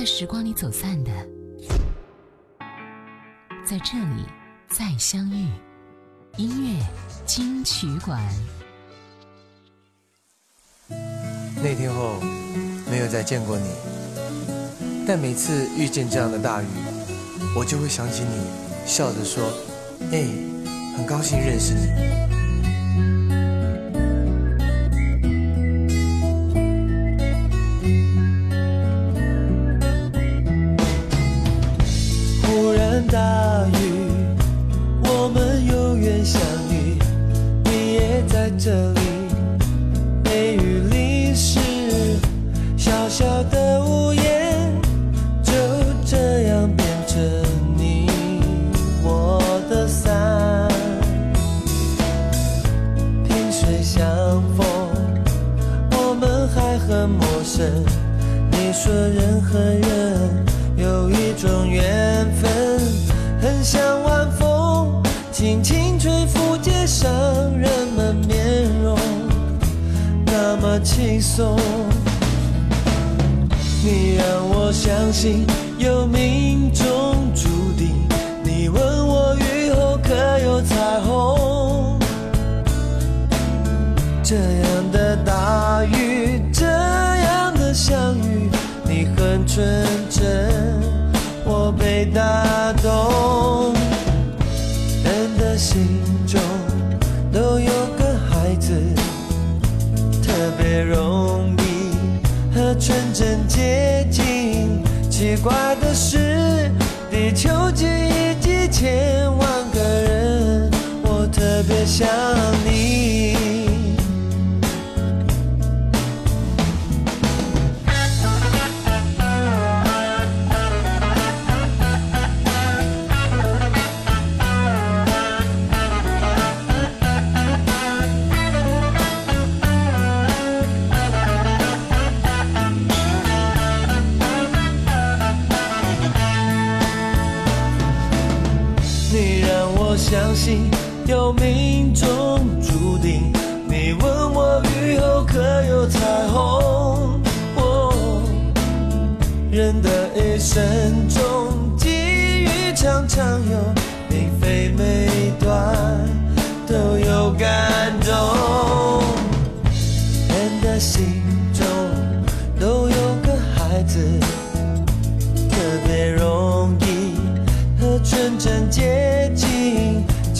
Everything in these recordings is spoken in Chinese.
在时光里走散的，在这里再相遇。音乐金曲馆。那天后，没有再见过你，但每次遇见这样的大雨，我就会想起你，笑着说：“哎，很高兴认识你。”么轻松，你让我相信有命中注定。你问我雨后可有彩虹？这样的大雨，这样的相遇，你很纯真，我被打怪的是，地球几亿几千万个人，我特别想信有命中注定。你问我雨后可有彩虹？人的一生中，机遇常常有并非每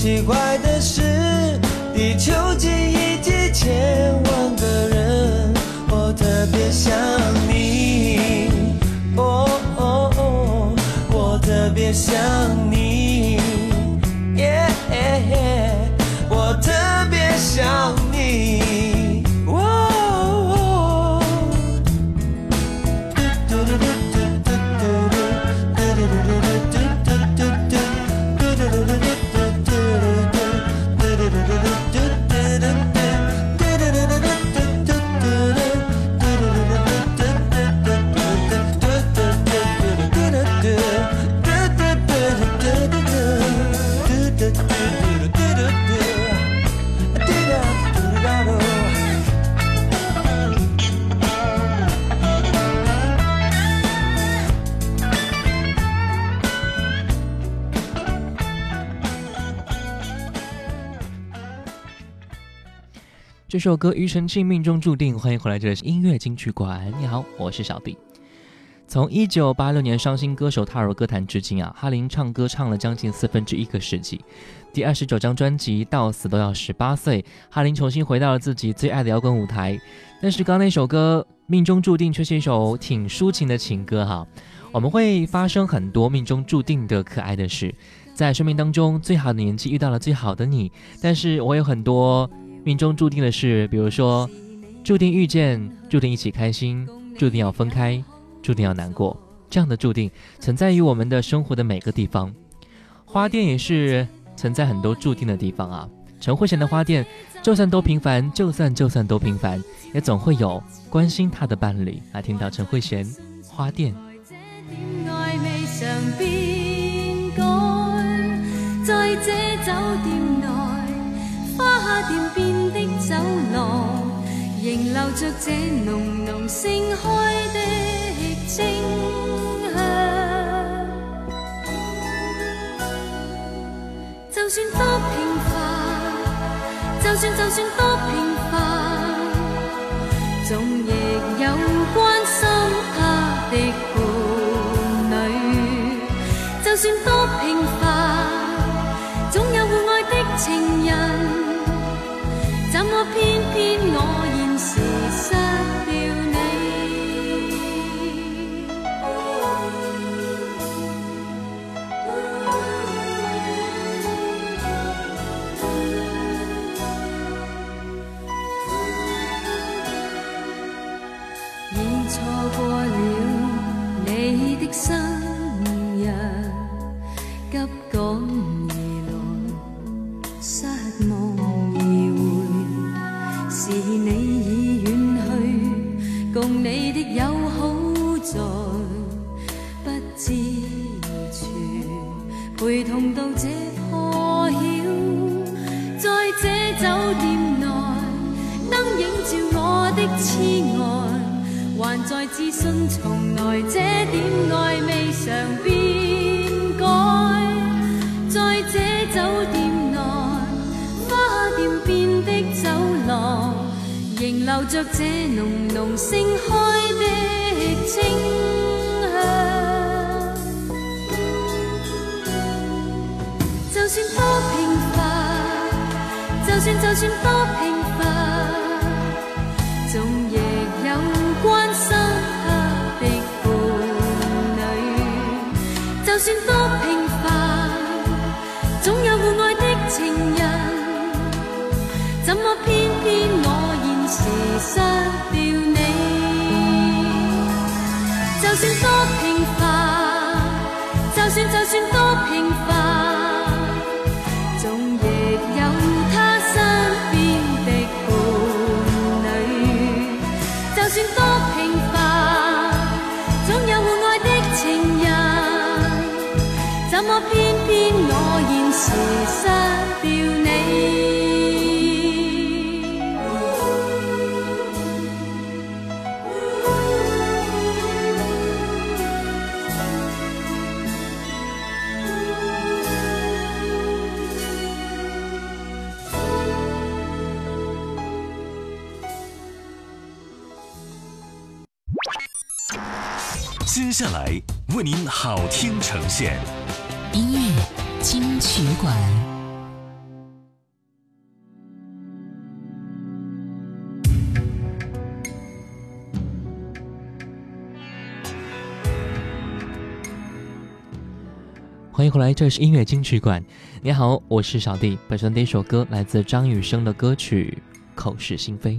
奇怪的首歌庾澄庆命中注定，欢迎回来，这里是音乐金曲馆。你好，我是小弟。从一九八六年伤心歌手踏入歌坛至今啊，哈林唱歌唱了将近四分之一个世纪。第二十九张专辑《到死都要十八岁》，哈林重新回到了自己最爱的摇滚舞台。但是刚那首歌《命中注定》却是一首挺抒情的情歌哈。我们会发生很多命中注定的可爱的事，在生命当中最好的年纪遇到了最好的你，但是我有很多。命中注定的事，比如说，注定遇见，注定一起开心，注定要分开，注定要难过，这样的注定存在于我们的生活的每个地方。花店也是存在很多注定的地方啊。陈慧娴的花店，就算多平凡，就算就算多平凡，也总会有关心她的伴侣。来听到陈慧娴花店。花店边的走廊，仍留着这浓浓盛开的清香。就算多平凡，就算就算多平凡，总亦有关心。他的伴侣。就算多平凡，总有互爱的情人。就算就算多平凡。总亦有关心他的伴侣，就算多平凡，总有互爱的情人。怎么偏偏我现时失掉你？就算多平凡，就算就算多接下来为您好听呈现，音乐金曲馆。欢迎回来，这是音乐金曲馆。你好，我是小弟。本身的一首歌来自张雨生的歌曲《口是心非》。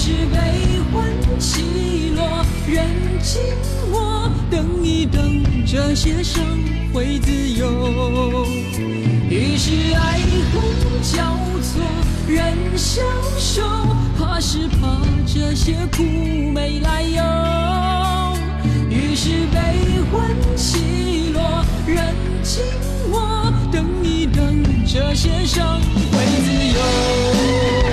于是悲欢起落，人静我，等一等，这些伤会自由。于是爱恨交错，人消瘦，怕是怕这些苦没来由。于是悲欢起落，人静我，等一等，这些伤会自由。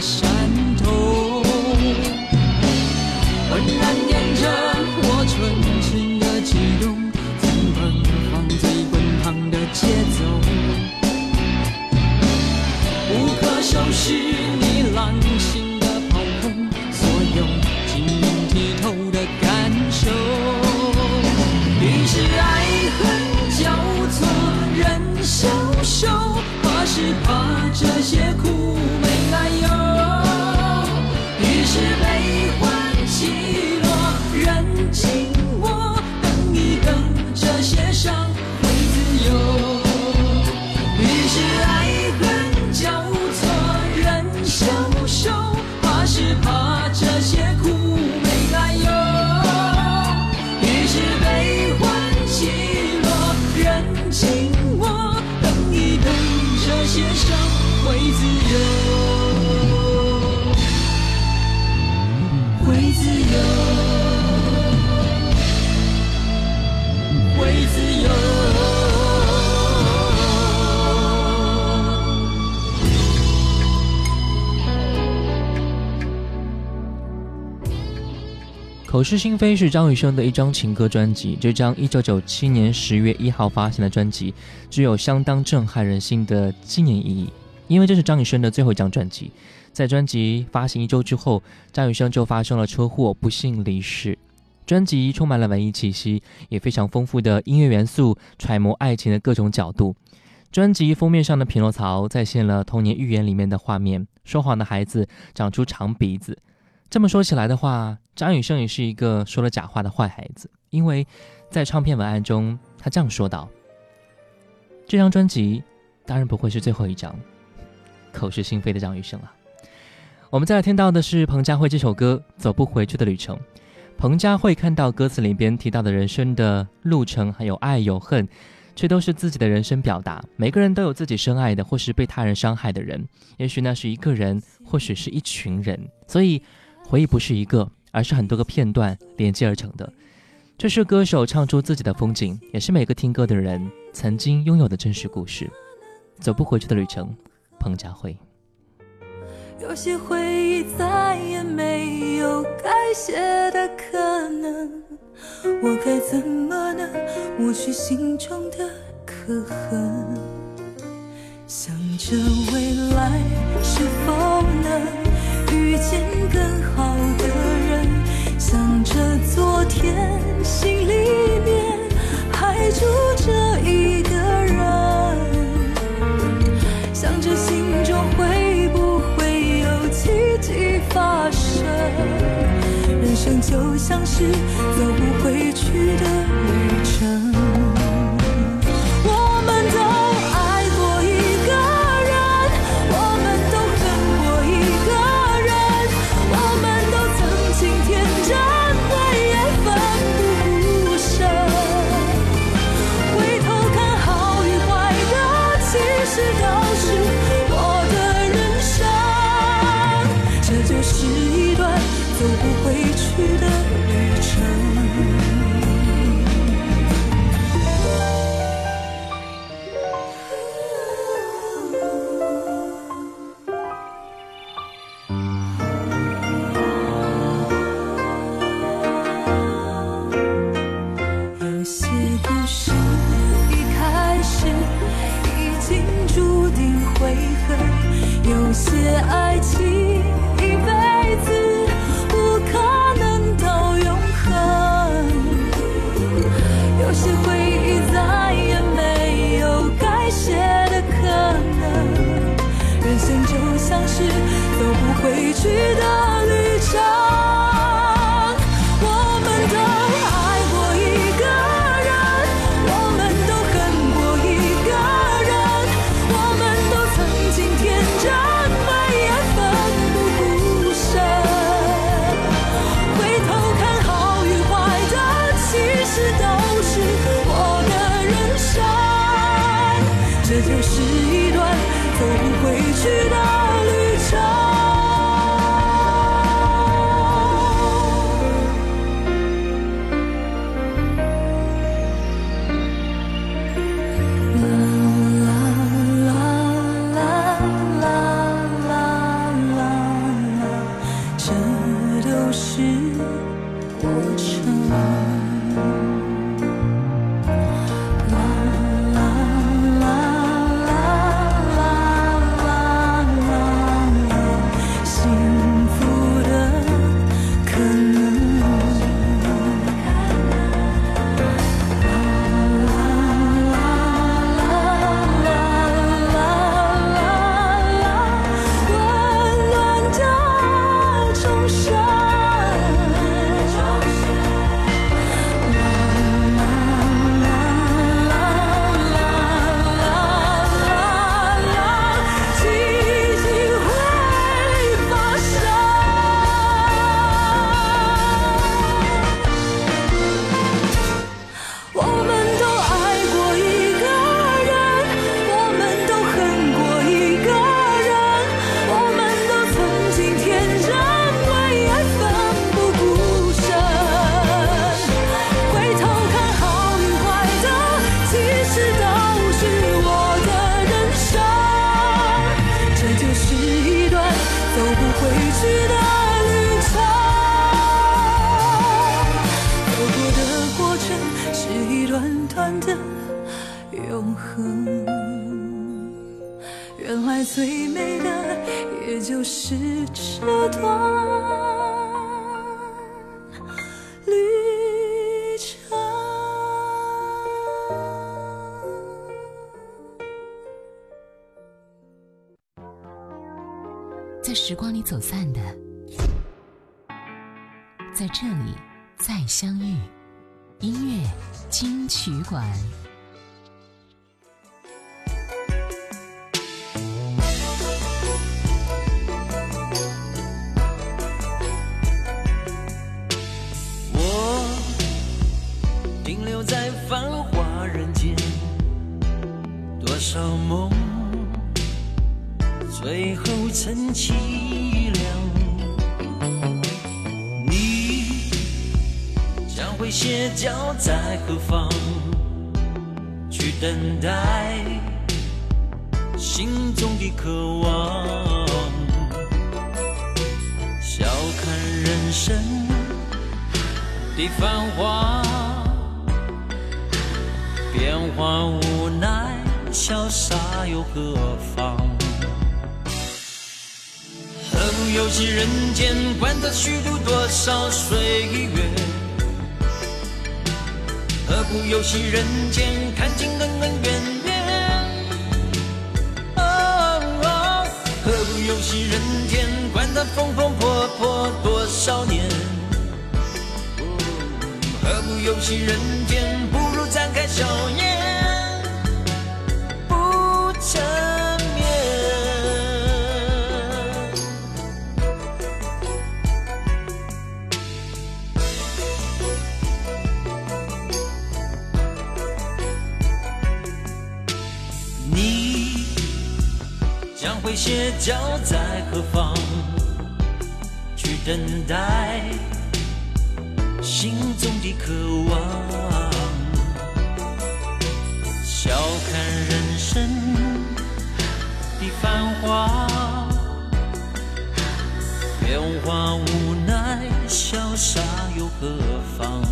秃的口是心非是张雨生的一张情歌专辑，这张一九九七年十月一号发行的专辑，具有相当震撼人心的纪念意义。因为这是张雨生的最后一张专辑，在专辑发行一周之后，张雨生就发生了车祸，不幸离世。专辑充满了文艺气息，也非常丰富的音乐元素，揣摩爱情的各种角度。专辑封面上的匹诺曹再现了童年寓言里面的画面：说谎的孩子长出长鼻子。这么说起来的话，张雨生也是一个说了假话的坏孩子，因为在唱片文案中，他这样说道：“这张专辑当然不会是最后一张。”口是心非的张雨生啊。我们再来听到的是彭佳慧这首歌《走不回去的旅程》。彭佳慧看到歌词里边提到的人生的路程，还有爱有恨，却都是自己的人生表达。每个人都有自己深爱的，或是被他人伤害的人。也许那是一个人，或许是一群人。所以。回忆不是一个，而是很多个片段连接而成的。这是歌手唱出自己的风景，也是每个听歌的人曾经拥有的真实故事。走不回去的旅程，彭佳慧。有些回忆再也没有改写的可能，我该怎么能抹去心中的刻痕？想着未来是否能。遇见更好的人，想着昨天，心里面还住着一个人，想着心中会不会有奇迹发生。人生就像是走不回去的旅程。原来最美的也就是这段旅程。在时光里走散的在这里再相遇。音乐金曲馆。少梦。最后成凄凉，你将会歇脚在何方？去等待心中的渴望，笑看人生的繁华，变幻无奈，潇洒又何妨？何不游戏人间，管他虚度多少岁月。何不游戏人间，看尽恩恩怨怨。哦何不游戏人间，管他风风破破多少年。何不游戏人间，不如展开笑颜。会歇脚在何方？去等待心中的渴望。笑看人生的繁华，变化无奈，潇洒又何妨？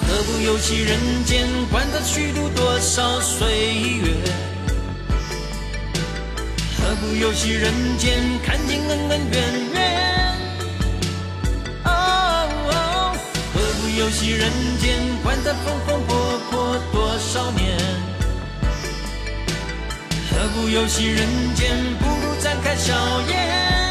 何不游戏人间，管他虚度多少岁月？何不游戏人间，看尽恩恩怨怨？哦何不游戏人间，管他风风火火多少年？何不游戏人间，不如展开笑颜。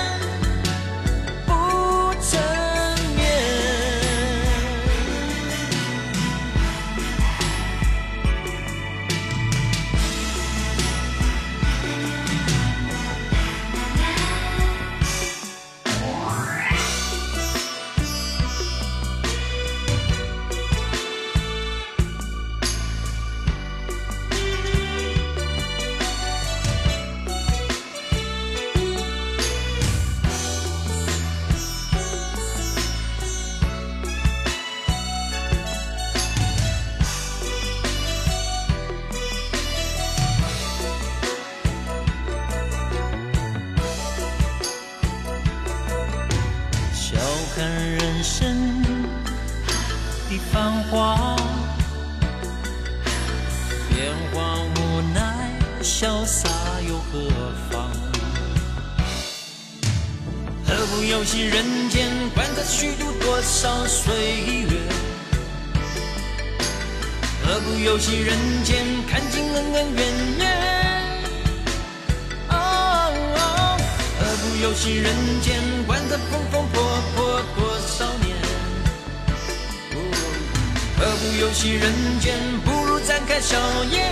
戏人间，不如展开笑颜，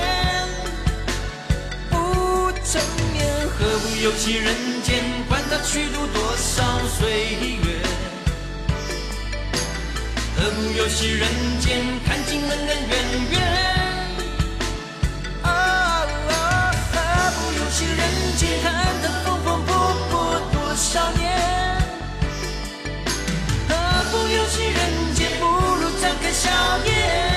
不成眠。何不游戏人间，观察虚度多少岁月？何不游戏人间，看尽恩恩怨怨？啊，何不游戏人间，看得风风火火多少年？何不游戏人间，不如展开笑颜，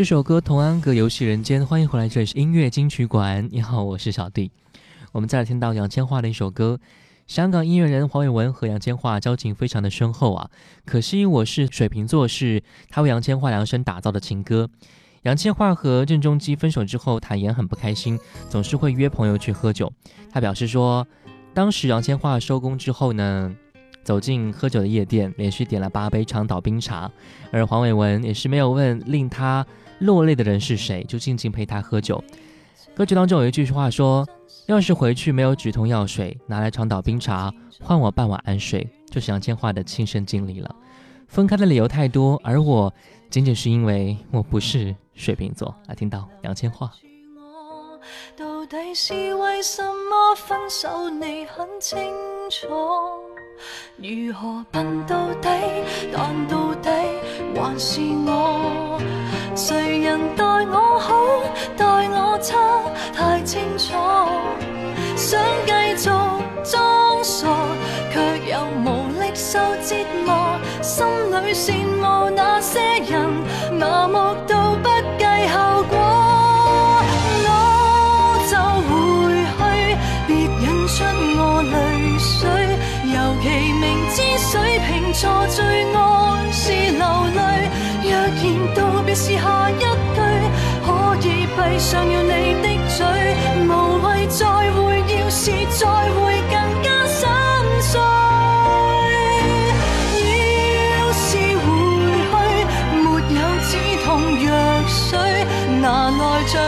这首歌《童安格游戏人间》，欢迎回来，这里是音乐金曲馆。你好，我是小弟。我们再来听到杨千嬅的一首歌，香港音乐人黄伟文和杨千嬅交情非常的深厚啊。可惜我是水瓶座，是他为杨千嬅量身打造的情歌。杨千嬅和郑中基分手之后，坦言很不开心，总是会约朋友去喝酒。他表示说，当时杨千嬅收工之后呢，走进喝酒的夜店，连续点了八杯长岛冰茶，而黄伟文也是没有问令他落泪的人是谁，就静静陪他喝酒。歌曲当中有一句话说：“要是回去没有止痛药水，拿来长岛冰茶换我半碗安睡。”就是杨千嬅的亲身经历了。分开的理由太多，而我仅仅是因为我不是水瓶座。来听到杨千嬅。到底是为什么分手？你很清楚，如何笨到底？但到底还是我，谁人待我好，待我差，太清楚。想继续装傻，却又无力受折磨，心里羡慕那些人，麻木到不明知水瓶座最爱是流泪，若然道别是下一句，可以闭上了你的嘴，无谓再会，要是再会更加心碎。要是回去，没有止痛药水，拿来像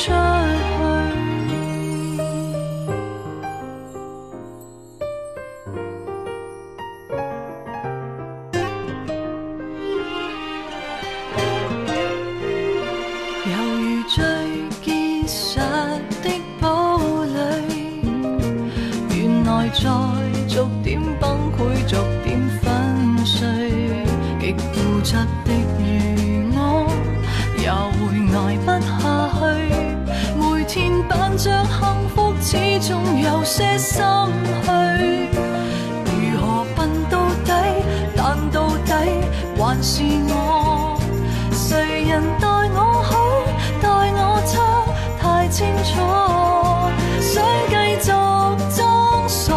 出去。猶如最結實的堡壘，原來在逐點崩潰，逐點粉碎。極固執的如我，也會捱。着幸福，始终有些心虚。如何笨到底？但到底还是我。谁人待我好，待我差，太清楚。想继续装傻，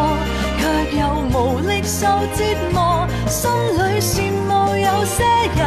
却又无力受折磨。心里羡慕有些人，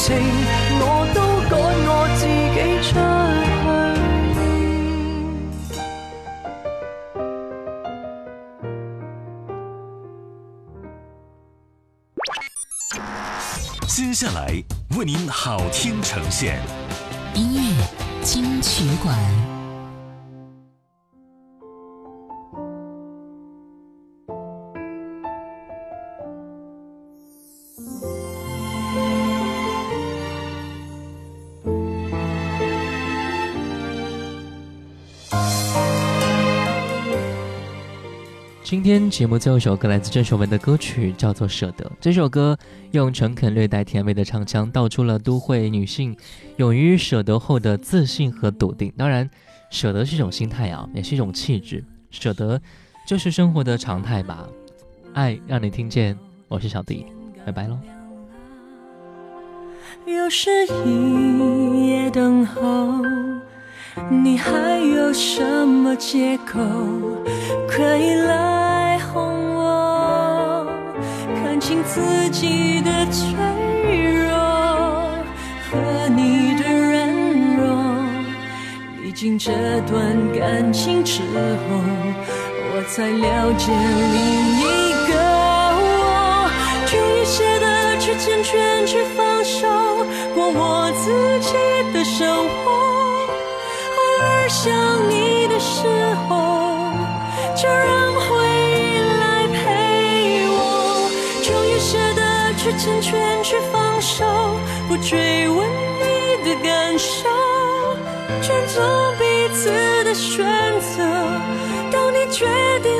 情，我都赶我自己出去。接下来为您好听呈现音乐金曲馆。今天节目最后一首歌来自郑秀文的歌曲，叫做《舍得》。这首歌用诚恳、略带甜味的唱腔，道出了都会女性勇于舍得后的自信和笃定。当然，舍得是一种心态啊，也是一种气质。舍得就是生活的常态吧。爱让你听见，我是小弟，拜拜喽。又是一夜等候。你还有什么借口可以自己的脆弱和你的软弱。历经这段感情之后，我才了解另一个我。终于舍得去成全，去放手，过我自己的生活。偶尔想你的时候，就让去成全，去放手，不追问你的感受，尊重彼此的选择。当你决定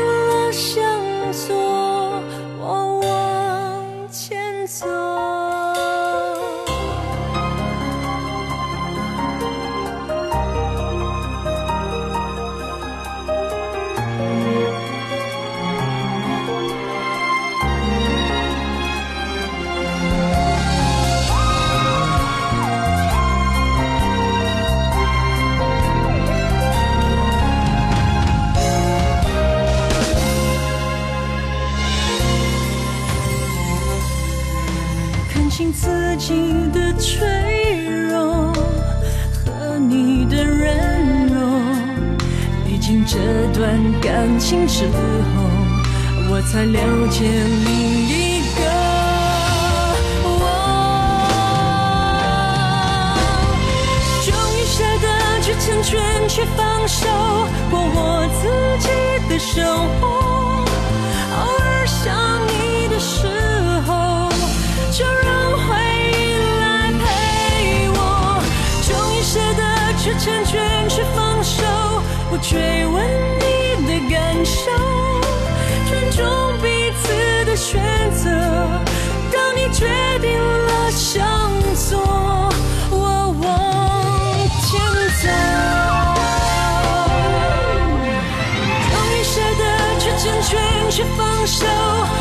手，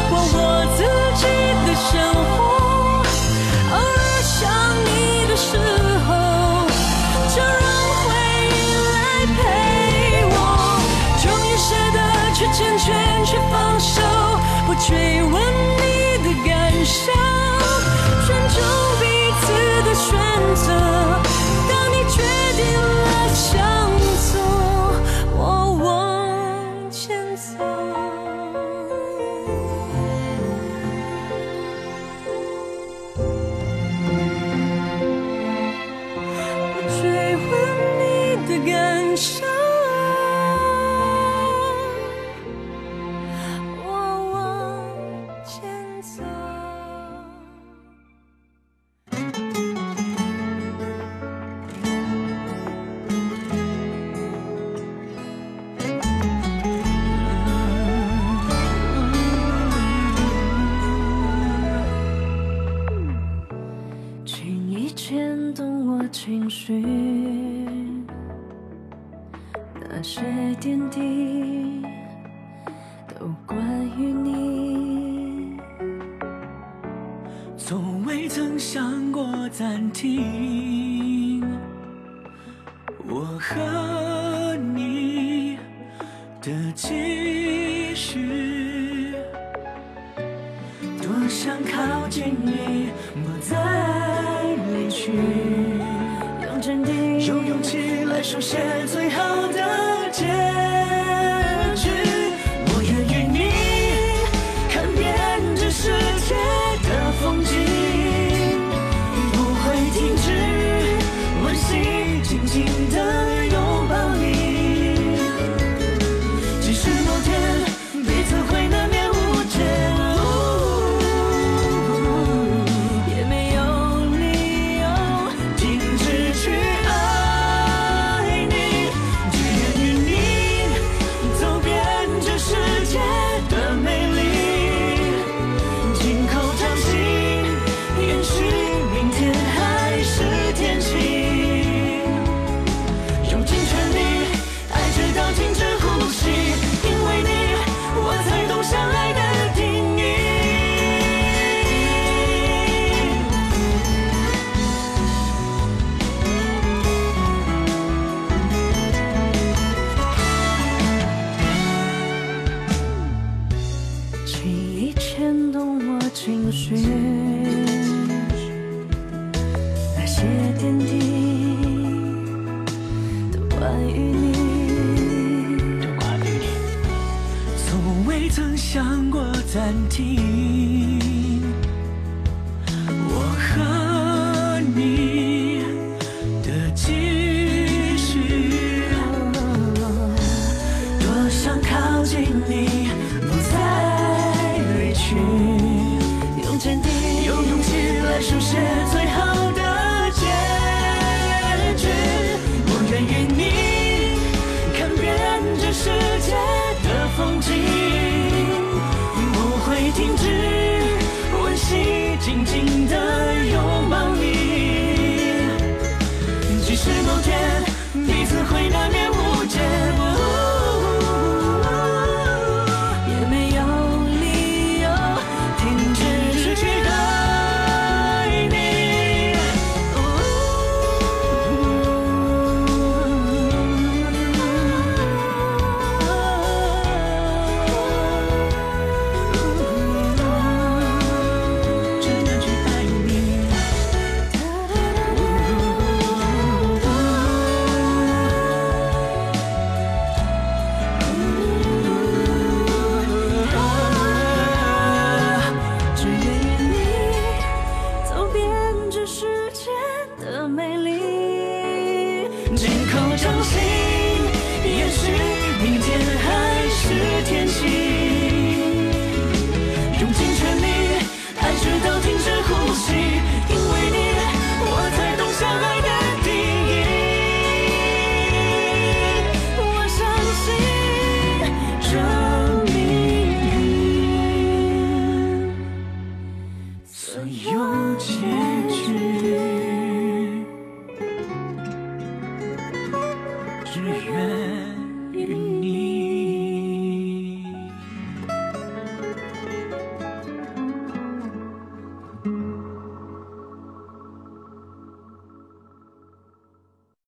从未曾想过暂停，